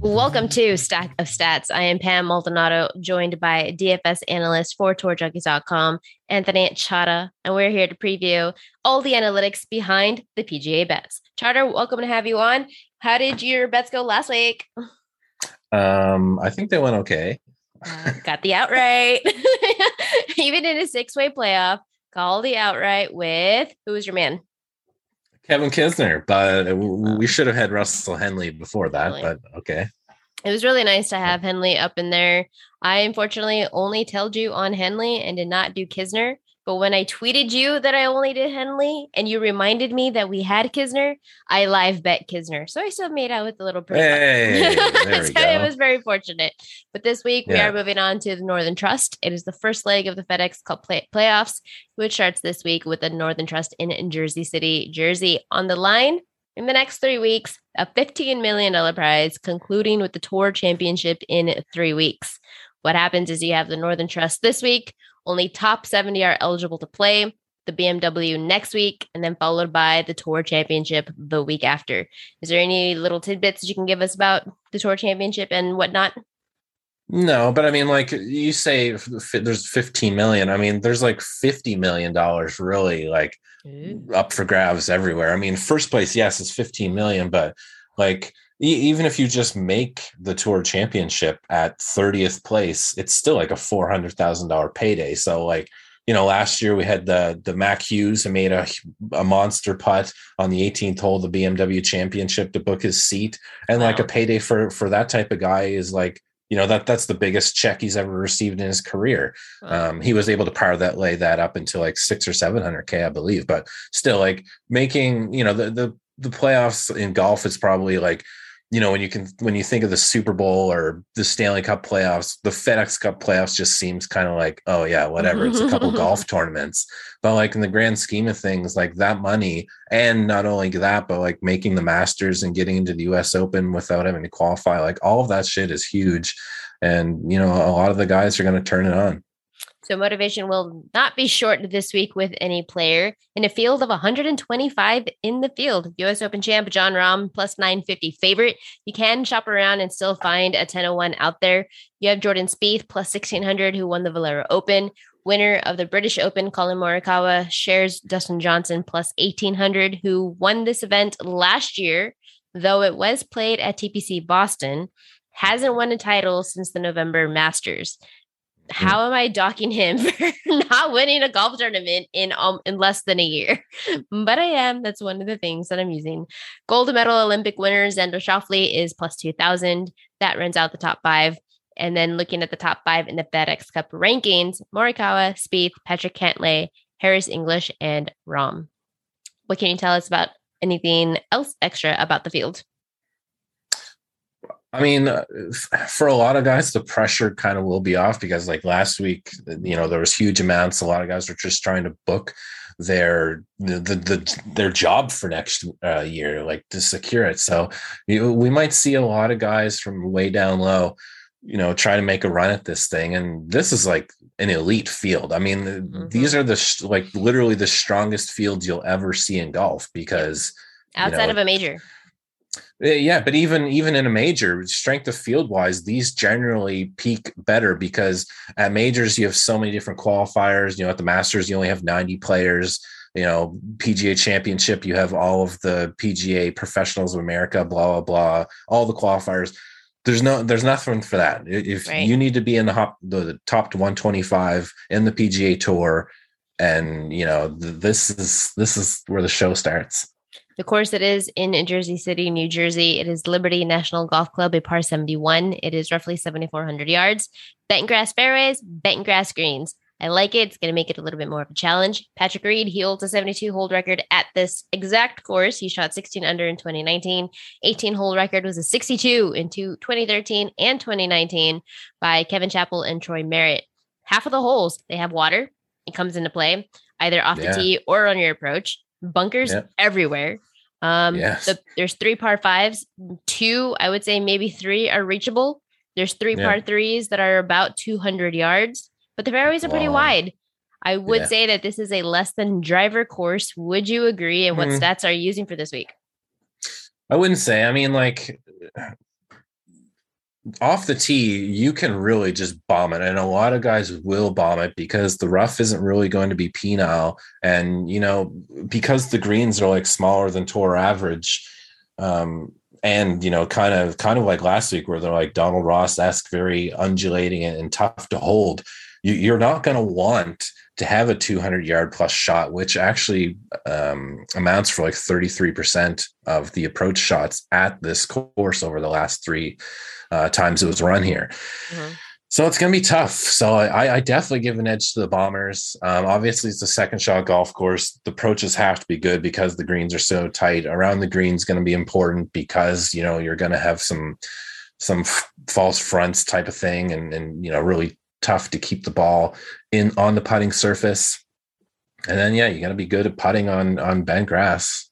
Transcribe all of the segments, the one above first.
Welcome to Stack of Stats. I am Pam Maldonado, joined by DFS analyst for TourJunkies.com, Anthony Chata, and we're here to preview all the analytics behind the PGA bets. Charter, welcome to have you on. How did your bets go last week? Um, I think they went okay. Uh, got the outright, even in a six-way playoff. Call the outright with who was your man? Kevin Kisner, but we should have had Russell Henley before that. Really? But okay. It was really nice to have Henley up in there. I unfortunately only told you on Henley and did not do Kisner. But when I tweeted you that I only did Henley and you reminded me that we had Kisner, I live bet Kisner. So I still made out with the little pretty. Hey, so it was very fortunate. But this week we are moving on to the Northern Trust. It is the first leg of the FedEx Cup play- playoffs, which starts this week with the Northern Trust in Jersey City, Jersey. On the line in the next three weeks, a $15 million prize, concluding with the Tour Championship in three weeks. What happens is you have the Northern Trust this week only top 70 are eligible to play. The BMW next week, and then followed by the Tour Championship the week after. Is there any little tidbits that you can give us about the Tour Championship and whatnot? No, but I mean, like you say, there's 15 million. I mean, there's like 50 million dollars really like up for grabs everywhere. I mean, first place, yes, it's 15 million, but like even if you just make the tour championship at 30th place, it's still like a $400,000 payday. So like, you know, last year we had the the Mac Hughes who made a, a monster putt on the 18th hole the BMW championship to book his seat. And wow. like a payday for for that type of guy is like, you know, that that's the biggest check he's ever received in his career. Um, he was able to power that lay that up into like six or seven hundred K, I believe. But still like making, you know, the the the playoffs in golf is probably like you know when you can when you think of the Super Bowl or the Stanley Cup playoffs, the FedEx Cup playoffs just seems kind of like oh yeah whatever it's a couple golf tournaments, but like in the grand scheme of things, like that money and not only that but like making the Masters and getting into the U.S. Open without having to qualify, like all of that shit is huge, and you know a lot of the guys are going to turn it on. So motivation will not be short this week with any player in a field of 125 in the field. US Open champ Jon Rahm plus 950 favorite. You can shop around and still find a 1001 out there. You have Jordan Spieth plus 1600 who won the Valero Open. Winner of the British Open, Collin Morikawa shares Dustin Johnson plus 1800 who won this event last year, though it was played at TPC Boston. Hasn't won a title since the November Masters how am I docking him for not winning a golf tournament in um in less than a year? But I am. That's one of the things that I'm using. Gold medal Olympic winner Xander Schauffele is plus two thousand. That runs out the top five. And then looking at the top five in the FedEx Cup rankings: Morikawa, Spieth, Patrick Cantlay, Harris English, and Rahm. What can you tell us about anything else extra about the field? I mean, uh, for a lot of guys, the pressure kind of will be off because, like last week, you know, there was huge amounts. A lot of guys were just trying to book their the, the, the their job for next uh, year, like to secure it. So you, we might see a lot of guys from way down low, you know, try to make a run at this thing. And this is like an elite field. I mean, mm-hmm. these are the like literally the strongest fields you'll ever see in golf because outside you know, of a major yeah, but even even in a major, strength of field wise, these generally peak better because at majors you have so many different qualifiers. You know, at the Masters you only have 90 players. You know, PGA Championship you have all of the PGA Professionals of America, blah blah blah, all the qualifiers. There's no, there's nothing for that. If right. you need to be in the top, the top to 125 in the PGA Tour, and you know, this is this is where the show starts. The course it is in Jersey City, New Jersey. It is Liberty National Golf Club, a par 71. It is roughly 7,400 yards. Bent grass fairways, bent grass greens. I like it. It's going to make it a little bit more of a challenge. Patrick Reed, he holds a 72 hole record at this exact course. He shot 16 under in 2019. 18 hole record was a 62 in 2013 and 2019 by Kevin Chappell and Troy Merritt. Half of the holes, they have water. It comes into play either off yeah. the tee or on your approach bunkers yep. everywhere. Um, yes. The, there's three par fives, two, I would say maybe three are reachable. There's three par threes that are about 200 yards, but the fairways are pretty wide. I would Yeah. say that this is a less than driver course. Would you agree? And what Mhm. stats are you using for this week? I wouldn't say. I mean, like off the tee, you can really just bomb it. And a lot of guys will bomb it because the rough isn't really going to be penal. And, you know, because the greens are like smaller than tour average, um, and you know, kind of kind of like last week where they're like Donald Ross esque, very undulating and, and tough to hold. You, you're not going to want to have a 200 yard plus shot, which actually um, amounts for like 33% of the approach shots at this course over the last three uh, times it was run here. So it's going to be tough. So I, I definitely give an edge to the Bombers. Um, obviously, it's a second shot golf course. The approaches have to be good because the greens are so tight. Around the greens going to be important because you know you're going to have some some f- false fronts type of thing, and and you know really tough to keep the ball in on the putting surface. And then yeah, you got to be good at putting on on bent grass.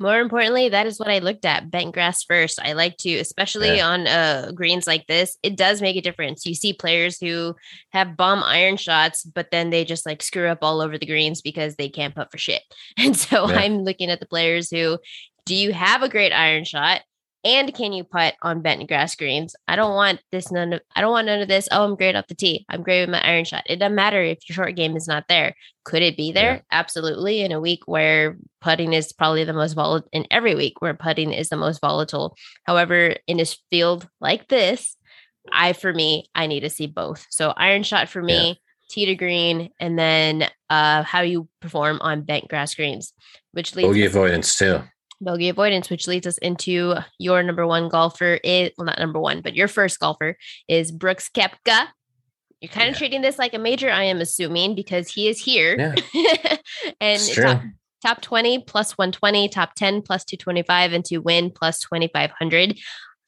More importantly, that is what I looked at. Bent grass first. I like to, especially Yeah. on uh, greens like this, it does make a difference. You see players who have bomb iron shots, but then they just like screw up all over the greens because they can't put for shit. And so Yeah. I'm looking at the players who do you have a great iron shot? And can you putt on bent grass greens? I don't want this none of I don't want none of this. Oh, I'm great off the tee. I'm great with my iron shot. It doesn't matter if your short game is not there. Could it be there? Yeah. Absolutely. In a week where putting is probably the most volatile in every week where putting is the most volatile. However, in a field like this, I for me, I need to see both. So iron shot for me, tee to green, and then uh how you perform on bent grass greens, which leads Bogey avoidance too. Bogey avoidance, which leads us into your number one golfer is well, not number one, but your first golfer is Brooks Koepka. You're kind of treating this like a major, I am assuming, because he is here. Yeah. and top, top 20 plus 120, top 10 plus 225, and to win plus 2500.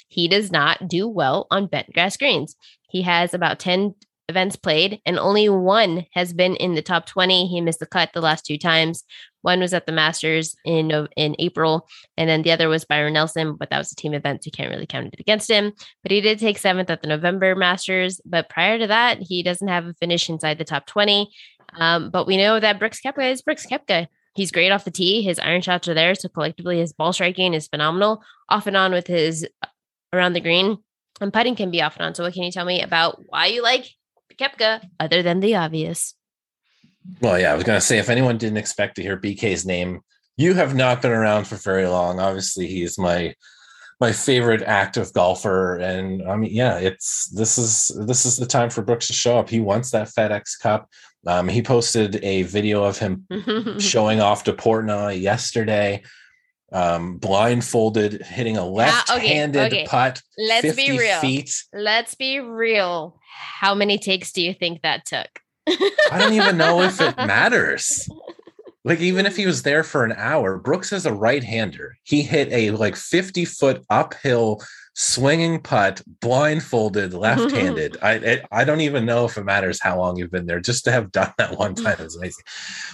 He does not do well on bent grass greens. He has about 10 events played, and only one has been in the top 20. He missed the cut the last two times. One was at the Masters in in April, and then the other was Byron Nelson, but that was a team event, so you can't really count it against him. But he did take seventh at the November Masters. But prior to that, he doesn't have a finish inside the top 20. Um, but we know that Brooks Koepka is Brooks Koepka. He's great off the tee. His iron shots are there. So collectively, his ball striking is phenomenal. Off and on with his uh, around the green, and putting can be off and on. So, what can you tell me about why you like Koepka other than the obvious? Well, yeah, I was going to say if anyone didn't expect to hear BK's name, you have not been around for very long. Obviously, he's my my favorite active golfer, and I mean, yeah, it's this is this is the time for Brooks to show up. He wants that FedEx Cup. Um, he posted a video of him showing off to Portnoy yesterday, um, blindfolded, hitting a left-handed Ah, okay. putt, Let's 50 be real. feet. Let's be real. How many takes do you think that took? I don't even know if it matters. Like even if he was there for an hour, Brooks is a right-hander. He hit a like 50 foot uphill swinging putt, blindfolded, left-handed. I I don't even know if it matters how long you've been there. Just to have done that one time is amazing.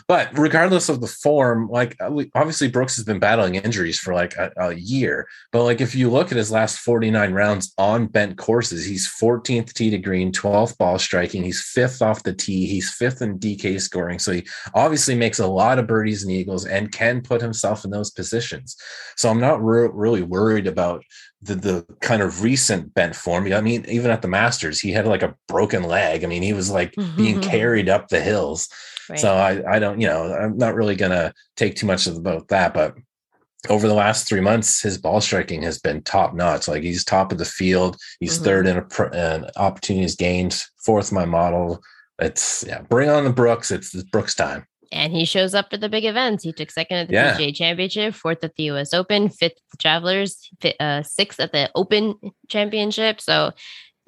But regardless of the form, like uh, obviously Brooks has been battling injuries for like a, a year. But like if you look at his last 49 rounds on bent courses, he's 14th tee to green, 12th ball striking. He's fifth off the tee. He's fifth in DK scoring. So he obviously makes a lot of birdies and eagles and can put himself in those positions. So I'm not re- really worried about the the kind of recent bent form. I mean, even at the Masters, he had like a broken leg. I mean, he was like being carried up the hills. Right. So I I don't you know I'm not really gonna take too much about that, but over the last three months, his ball striking has been top notch. Like he's top of the field. He's Mhm. third in a pr- uh, opportunities gained, fourth my model. It's yeah, bring on the Brooks. It's, it's Brooks time. And he shows up for the big events. He took second at the Yeah. PGA Championship, fourth at the US Open, fifth at the Travelers, fi- uh, sixth at the Open Championship. So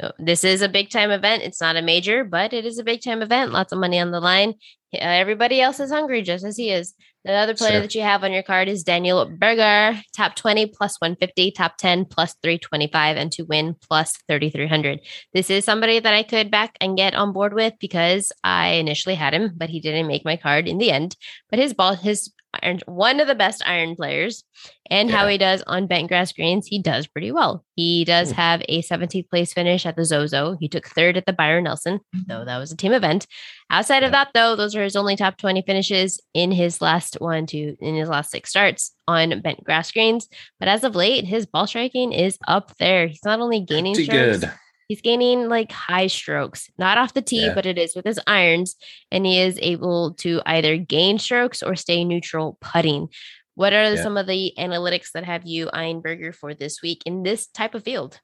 uh, this is a big time event. It's not a major, but it is a big time event. Lots of money on the line. Uh, everybody else is hungry, just as he is. The other player Sure. that you have on your card is Daniel Berger, top 20 plus 150, top 10 plus 325, and to win plus 3,300. This is somebody that I could back and get on board with because I initially had him, but he didn't make my card in the end. But his ball, his iron, one of the best iron players, and yeah. how he does on bent grass greens, he does pretty well. He does mm. have a 17th place finish at the Zozo. He took third at the Byron Nelson, though mm-hmm. that was a team event. Outside yeah. of that, though, those are his only top 20 finishes in his last one, two, in his last six starts on bent grass greens. But as of late, his ball striking is up there. He's not only gaining Pretty strokes, good he's gaining like high strokes, not off the tee, yeah. but it is with his irons. And he is able to either gain strokes or stay neutral putting. What are yeah. some of the analytics that have you Einberger for this week in this type of field?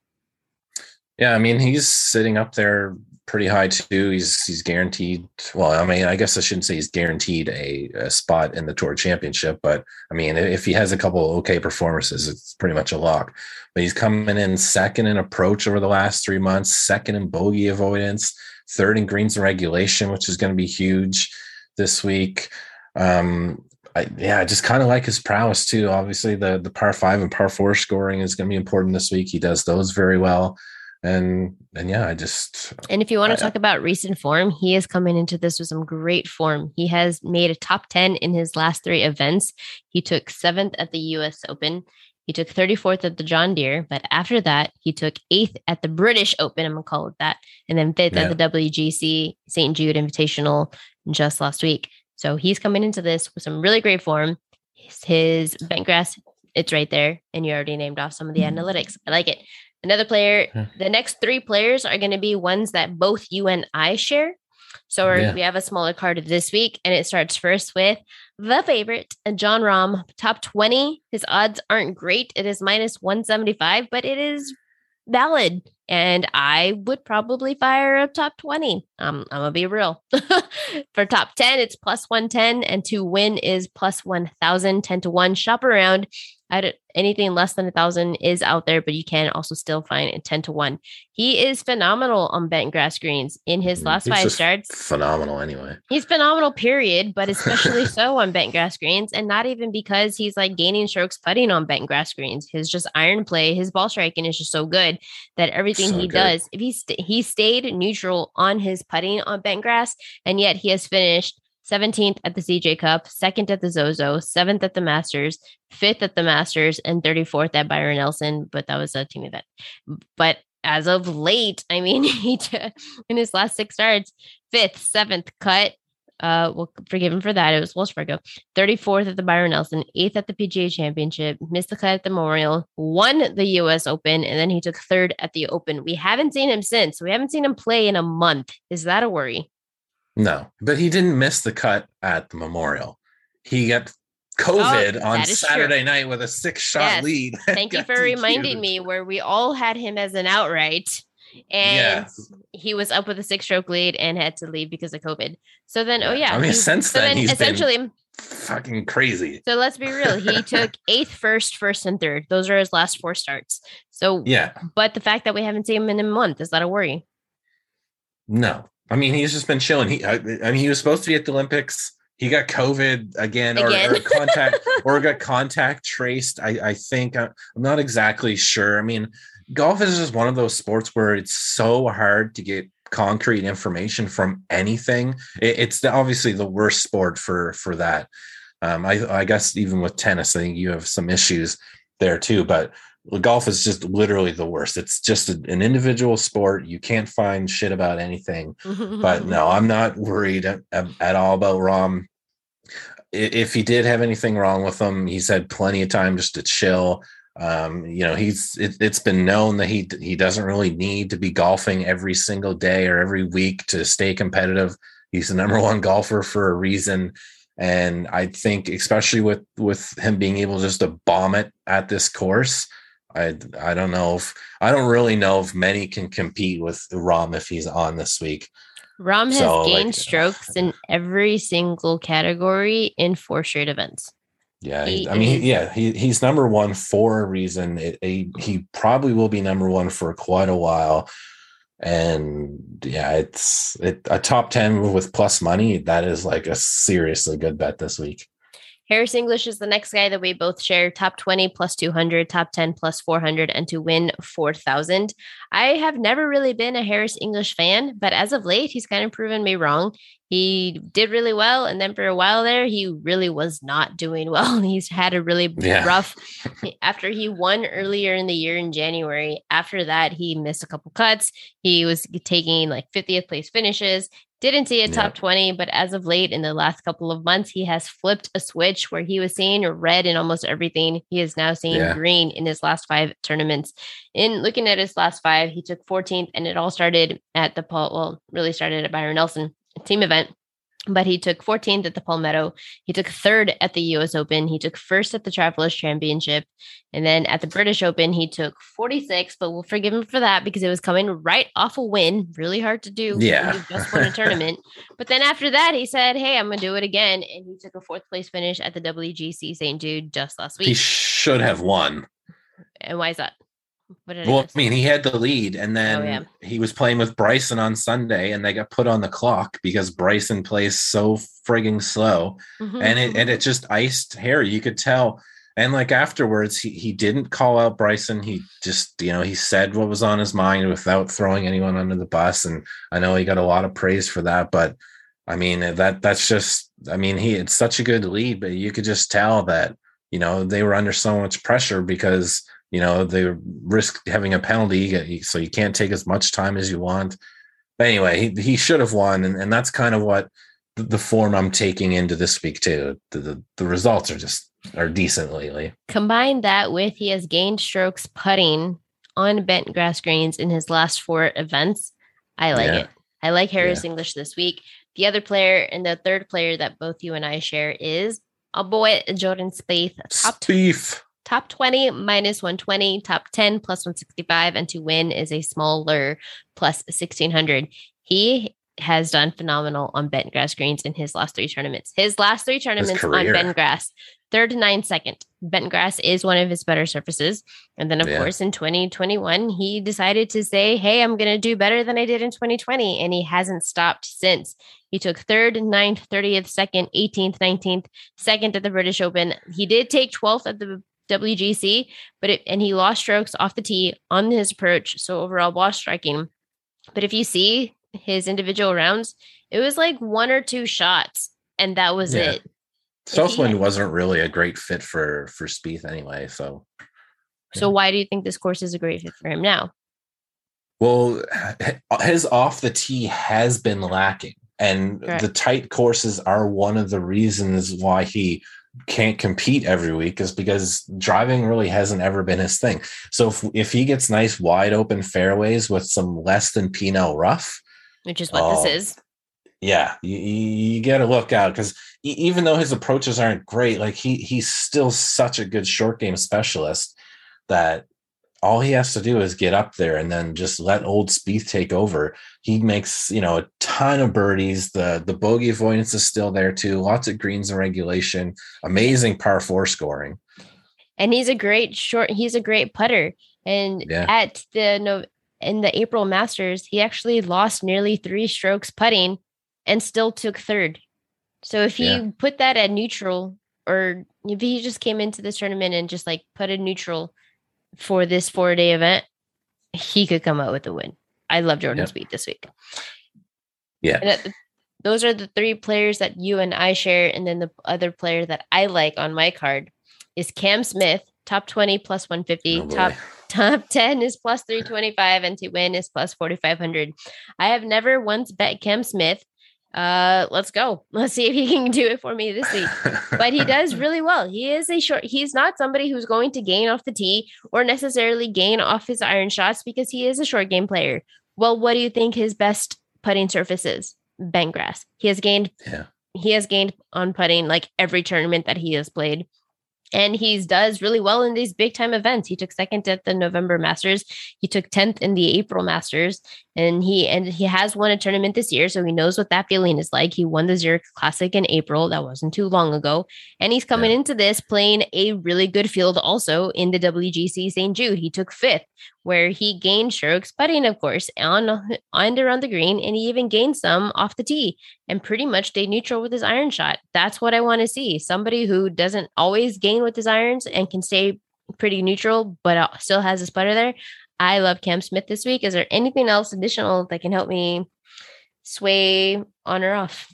Yeah, I mean, he's sitting up there pretty high too. He's he's guaranteed. Well, I mean, I guess I shouldn't say he's guaranteed a, a, spot in the Tour Championship, but I mean, if he has a couple okay performances, it's pretty much a lock. But he's coming in second in approach over the last three months, second in bogey avoidance, third in greens and regulation, which is going to be huge this week. Um, I, yeah, I just kind of like his prowess too. Obviously, the the par five and par four scoring is going to be important this week. He does those very well and and yeah, I just and if you want to I, talk about recent form, he is coming into this with some great form. He has made a top ten in his last three events. He took seventh at the U.S. Open. He took 34th at the John Deere, but after that, he took eighth at the British Open. I'm gonna call it that, and then fifth yeah. at the WGC St. Jude Invitational just last week. So he's coming into this with some really great form. His, his bentgrass, it's right there, and you already named off some of the mm-hmm. analytics. I like it. Another player, yeah. the next three players are going to be ones that both you and I share. So yeah. we have a smaller card this week, and it starts first with the favorite, Jon Rahm, top 20. His odds aren't great. It is minus 175, but it is valid. And I would probably fire a top 20. Um, I'm gonna be real. For top 10, it's plus 110, and to win is plus 1000, 10 to 1. Shop around anything less than a thousand is out there, but you can also still find a 10 to 1. He is phenomenal on bent grass greens in his mm, last He's five starts. Phenomenal anyway. He's phenomenal, period, but especially so on bent grass greens. And not even because he's like gaining strokes putting on bent grass greens. His just iron play, his ball striking is just so good that everything so he good. does, if he st- he stayed neutral on his putting on bent grass, and yet he has finished 17th at the CJ Cup, second at the Zozo, seventh at the Masters, fifth at the Masters, and 34th at Byron Nelson. But that was a team event. But as of late, I mean, he in his last six starts, fifth, seventh cut. Uh, we'll forgive him for that. It was Wells Fargo. 34th at the Byron Nelson, eighth at the PGA Championship, missed the cut at the Memorial, won the US Open, and then he took third at the Open. We haven't seen him since. We haven't seen him play in a month. Is that a worry? No, but he didn't miss the cut at the Memorial. He got COVID oh, on Saturday true. night with a six shot yes. lead. Thank you for reminding me where we all had him as an outright. And yeah. he was up with a six stroke lead and had to leave because of COVID. So then, oh yeah. I mean, since so then, then, he's essentially fucking crazy. So let's be real. He took eighth, first, first, and third. Those are his last four starts. So yeah. But the fact that we haven't seen him in a month is that a worry? No, I mean, he's just been chilling. He, I, I mean, he was supposed to be at the Olympics. He got COVID again, again. Or, or, contact, or got contact traced. I, I think I'm not exactly sure. I mean, golf is just one of those sports where it's so hard to get concrete information from anything. It, it's the, obviously the worst sport for for that. Um, I, I guess even with tennis, I think you have some issues there too. But golf is just literally the worst. It's just a, an individual sport. You can't find shit about anything. but no, I'm not worried at, at all about Rahm. If he did have anything wrong with him, he's had plenty of time just to chill. Um, you know, he's it, has been known that he he doesn't really need to be golfing every single day or every week to stay competitive. He's the number one golfer for a reason. And I think, especially with with him being able just to bomb it at this course, I I don't know if I don't really know if many can compete with Rahm if he's on this week. Rahm has so, gained like, strokes in every single category in four straight events. Yeah, he, I mean, yeah, he, he's number one for a reason. It, a, he probably will be number one for quite a while. And yeah, it's it, a top 10 with plus money. That is like a seriously good bet this week. Harris English is the next guy that we both share top 20 plus 200, top 10 plus 400, and to win 4,000. I have never really been a Harris English fan, but as of late, he's kind of proven me wrong. he did really well. And then for a while there, he really was not doing well. He's had a really yeah. rough after he won earlier in the year in January. After that, he missed a couple cuts. He was taking like 50th place finishes. Didn't see a top 20, but as of late in the last couple of months, he has flipped a switch where he was seeing red in almost everything. He is now seeing yeah. green in his last five tournaments. In looking at his last five, he took 14th, and it all started at the Paul, well, really started at Byron Nelson team event but he took 14th at the Palmetto. He took third at the US Open. He took first at the Travelers Championship. And then at the British Open, he took 46, but we'll forgive him for that because it was coming right off a win. Really hard to do. Yeah. He just won a tournament. but then after that, he said, Hey, I'm going to do it again. And he took a fourth place finish at the WGC St. Jude just last week. He should have won. And why is that? Well, I mean, he had the lead, and then oh, yeah. he was playing with Bryson on Sunday, and they got put on the clock because Bryson plays so frigging slow, mm-hmm. and it and it just iced Harry. You could tell. And like afterwards, he, he didn't call out Bryson. He just, you know, he said what was on his mind without throwing anyone under the bus. And I know he got a lot of praise for that. But I mean, that that's just, I mean, he had such a good lead, but you could just tell that, you know, they were under so much pressure because you know they risk having a penalty so you can't take as much time as you want but anyway he, he should have won and, and that's kind of what the form i'm taking into this week too the, the, the results are just are decent lately combine that with he has gained strokes putting on bent grass greens in his last four events i like yeah. it i like harris yeah. english this week the other player and the third player that both you and i share is a boy jordan Spieth. top Spieth top 20 minus 120, top 10 plus 165, and to win is a smaller plus 1600. He has done phenomenal on bent grass greens in his last three tournaments. His last three tournaments on bent grass, third, to nine, second. Bent grass is one of his better surfaces. And then, of yeah. course, in 2021, he decided to say, Hey, I'm going to do better than I did in 2020. And he hasn't stopped since. He took third, ninth, 30th, second, 18th, 19th, second at the British Open. He did take 12th at the WGC, but it, and he lost strokes off the tee on his approach. So overall ball striking. But if you see his individual rounds, it was like one or two shots, and that was yeah. it. Southwind had, wasn't really a great fit for for Spieth anyway. So, so why do you think this course is a great fit for him now? Well, his off the tee has been lacking, and the tight courses are one of the reasons why he can't compete every week is because driving really hasn't ever been his thing. So if, if he gets nice wide open fairways with some less than P&L rough, which is what uh, this oh, is. Yeah, you, you got to look out because even though his approaches aren't great, like he he's still such a good short game specialist that all he has to do is get up there and then just let old Spieth take over. He makes, you know, a ton of birdies. The the bogey avoidance is still there too. Lots of greens and regulation. Amazing par four scoring. And he's a great short, he's a great putter. And yeah. at the no in the April Masters, he actually lost nearly three strokes putting and still took third. So if he yeah. put that at neutral or if he just came into this tournament and just like put a neutral for this four day event, he could come out with a win. I love Jordan yep. Spieth this week. Yeah. And those are the three players that you and I share. And then the other player that I like on my card is Cam Smith, top 20 plus 150, oh top top 10 is plus 325, and to win is plus 4500. I have never once bet Cam Smith uh let's go. Let's see if he can do it for me this week. But he does really well. He is a short he's not somebody who's going to gain off the tee or necessarily gain off his iron shots because he is a short game player. Well what do you think his best putting surface is? Bent grass. He has gained yeah. he has gained on putting like every tournament that he has played. And he does really well in these big time events. He took second at the November Masters. He took 10th in the April Masters and he and he has won a tournament this year so he knows what that feeling is like. He won the Zurich Classic in April. That wasn't too long ago. And he's coming yeah. into this playing a really good field also in the WGC St. Jude. He took 5th where he gained strokes putting of course on and around the green and he even gained some off the tee and pretty much stayed neutral with his iron shot. That's what I want to see. Somebody who doesn't always gain with his irons and can stay pretty neutral, but uh, still has his putter there. I love Cam Smith this week. Is there anything else additional that can help me sway on or off?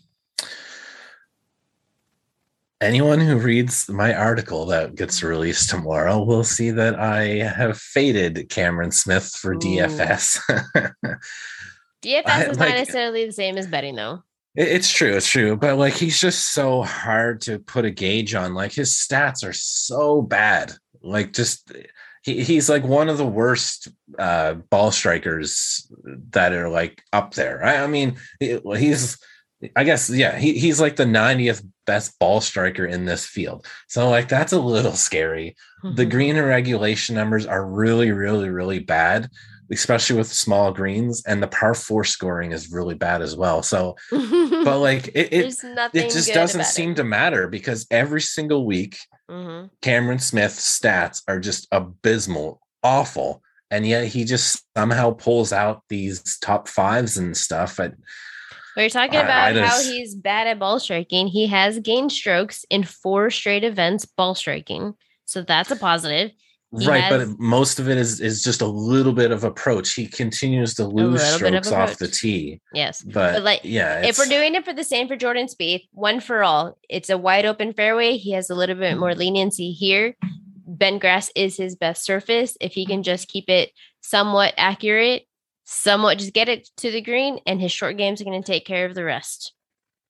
anyone who reads my article that gets mm. released tomorrow will see that I have faded Cameron Smith for Ooh. DFS. DFS I, is like, not necessarily the same as betting, though. It's true, it's true, but like he's just so hard to put a gauge on. Like his stats are so bad. Like just he, he's like one of the worst uh, ball strikers that are like up there. I, I mean, he's I guess yeah, he, he's like the 90th best ball striker in this field. So like that's a little scary. Mm-hmm. The green regulation numbers are really, really, really bad, especially with small greens, and the par four scoring is really bad as well. So, but like it, it, it just doesn't seem it. to matter because every single week, mm-hmm. Cameron Smith's stats are just abysmal, awful. And yet he just somehow pulls out these top fives and stuff at we're talking about I, I just, how he's bad at ball striking. He has gained strokes in four straight events ball striking. So that's a positive. He right, but most of it is is just a little bit of approach. He continues to lose strokes off the tee. Yes, but, but like, yeah, if we're doing it for the same for Jordan Spieth, one for all, it's a wide open fairway. He has a little bit more leniency here. Bent grass is his best surface. If he can just keep it somewhat accurate, somewhat just get it to the green, and his short games are going to take care of the rest.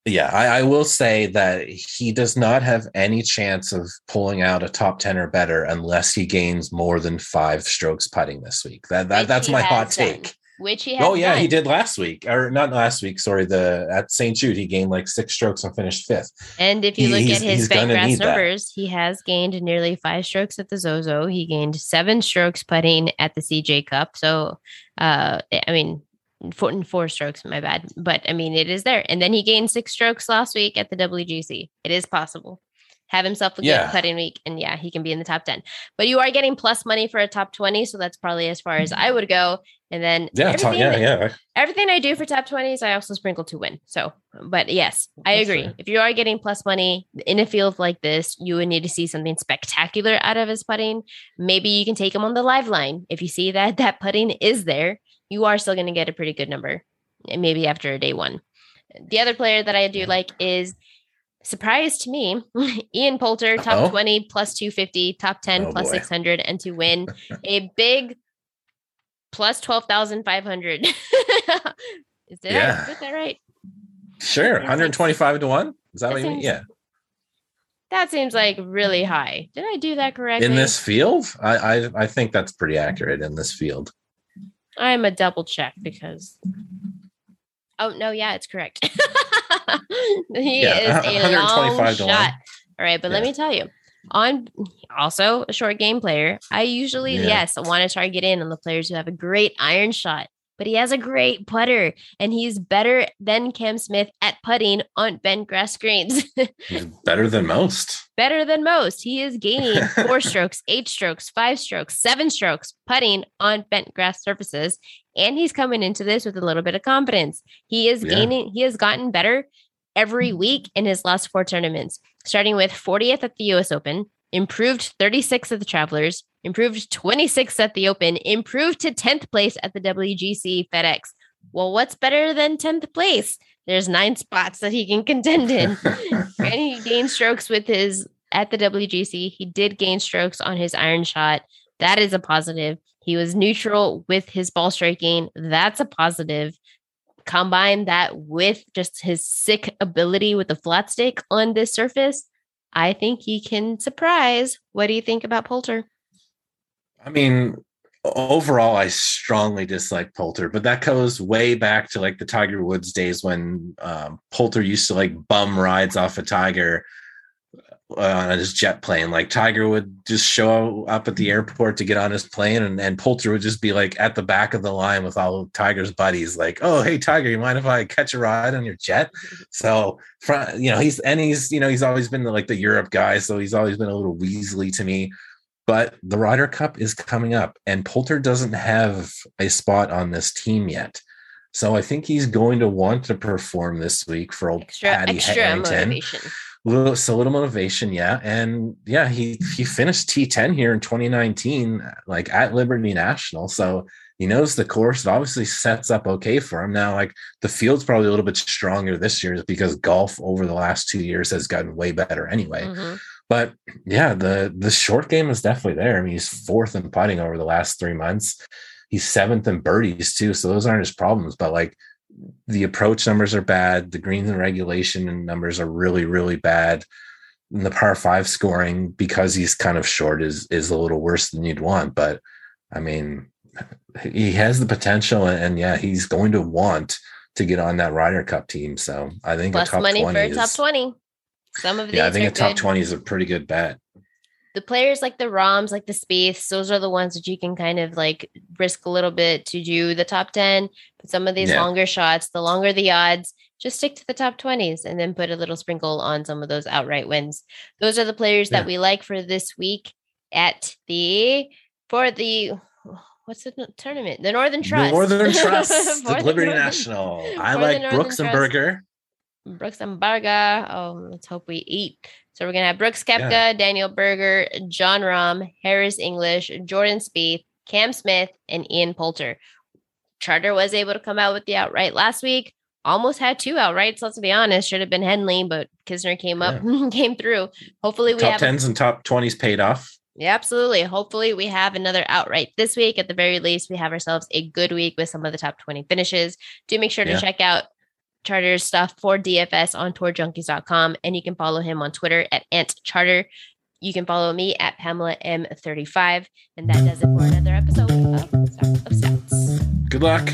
Yeah, I, I, will say that he does not have any chance of pulling out a top 10 or better unless he gains more than five strokes putting this week. That, that that's my hot take which he Oh yeah, done. he did last week, or not last week. Sorry, the at St. Jude he gained like six strokes and finished fifth. And if you he, look at his grass numbers, that. he has gained nearly five strokes at the Zozo. He gained seven strokes putting at the CJ Cup. So, uh, I mean, four, and four strokes, my bad. But I mean, it is there. And then he gained six strokes last week at the WGC. It is possible have himself a good yeah. putting week, and yeah, he can be in the top 10. But you are getting plus money for a top 20, so that's probably as far as I would go. And then yeah, everything, yeah, yeah. Everything I do for top 20s, I also sprinkle to win. So, but yes, I agree. Fair. If you are getting plus money in a field like this, you would need to see something spectacular out of his putting. Maybe you can take him on the live line. If you see that that putting is there, you are still going to get a pretty good number. Eh, maybe after a day one. The other player that I do like is surprise to me, Ian Poulter, top Uh-oh. 20 plus 250, top 10 oh, plus 600, and to win a big plus 12,500. Did yeah. I get that right? Sure. 125 to 1? Is that, that what you mean? Yeah. That seems like really high. Did I do that correctly? In this field? I, I, I think that's pretty accurate in this field. I'm a double check because Oh no, yeah, it's correct. he yeah, is a long shot. All right, but yeah. let me tell you, on also a short game player, I usually yeah. yes want to target in on the players who have a great iron shot but he has a great putter and he's better than Cam Smith at putting on bent grass greens. better than most. Better than most. He is gaining four strokes, eight strokes, five strokes, seven strokes putting on bent grass surfaces. And he's coming into this with a little bit of confidence. He is yeah. gaining, he has gotten better every mm. week in his last four tournaments, starting with 40th at the US Open, improved 36th at the Travelers, improved 26th at the Open, improved to 10th place at the WGC FedEx. Well, what's better than 10th place? There's nine spots that he can contend in. and he gained strokes with his at the WGC. He did gain strokes on his iron shot. That is a positive. He was neutral with his ball striking. That's a positive. Combine that with just his sick ability with the flat stick on this surface. I think he can surprise. What do you think about Poulter? I mean, overall, I strongly dislike Poulter, but that goes way back to like the Tiger Woods days when um, Poulter used to like bum rides off a Tiger uh, on his jet plane. Like Tiger would just show up at the airport to get on his plane, and, and Poulter would just be like at the back of the line with all of Tiger's buddies, like, "Oh, hey Tiger, you mind if I catch a ride on your jet?" So, you know, he's and he's you know he's always been the, like the Europe guy, so he's always been a little Weasley to me. But the Ryder Cup is coming up, and Poulter doesn't have a spot on this team yet. So I think he's going to want to perform this week for old extra, Paddy extra Harrington. Motivation. Little, so little motivation, yeah, and yeah, he he finished T10 here in 2019, like at Liberty National. So he knows the course. It obviously sets up okay for him. Now, like the field's probably a little bit stronger this year because golf over the last two years has gotten way better anyway. Mm-hmm. But yeah, the the short game is definitely there. I mean, he's fourth in putting over the last three months. He's seventh in birdies too. So those aren't his problems. But like the approach numbers are bad. The greens and regulation numbers are really, really bad. And the par five scoring, because he's kind of short, is is a little worse than you'd want. But I mean, he has the potential, and, and yeah, he's going to want to get on that Ryder Cup team. So I think plus money for a top twenty. Some of these, yeah, I think a top twenty is a pretty good bet. The players like the Rahms, like the Spieths, those are the ones that you can kind of like risk a little bit to do the top ten. But some of these yeah. longer shots, the longer the odds, just stick to the top 20s and then put a little sprinkle on some of those outright wins. Those are the players yeah. that we like for this week at the for the what's the tournament? The Northern Trust. Northern Trust, the Liberty Northern, National. I like Brooks and Berger. Brooks and Berger. Oh, let's hope we eat. So we're gonna have Brooks Koepka, yeah. Daniel Berger, Jon Rahm, Harris English, Jordan Spieth, Cam Smith, and Ian Poulter. Charter was able to come out with the outright last week. Almost had two outrights. Let's be honest. Should have been Henley, but Kisner came up, yeah. came through. Hopefully, we top have tens a- and top twenties paid off. Yeah, absolutely. Hopefully, we have another outright this week. At the very least, we have ourselves a good week with some of the top 20 finishes. Do make sure to yeah. check out Charter's stuff for DFS on tourjunkies.com. And you can follow him on Twitter at Ant Charter. You can follow me at Pamela M35. And that does it for another episode of of Stats. Good luck.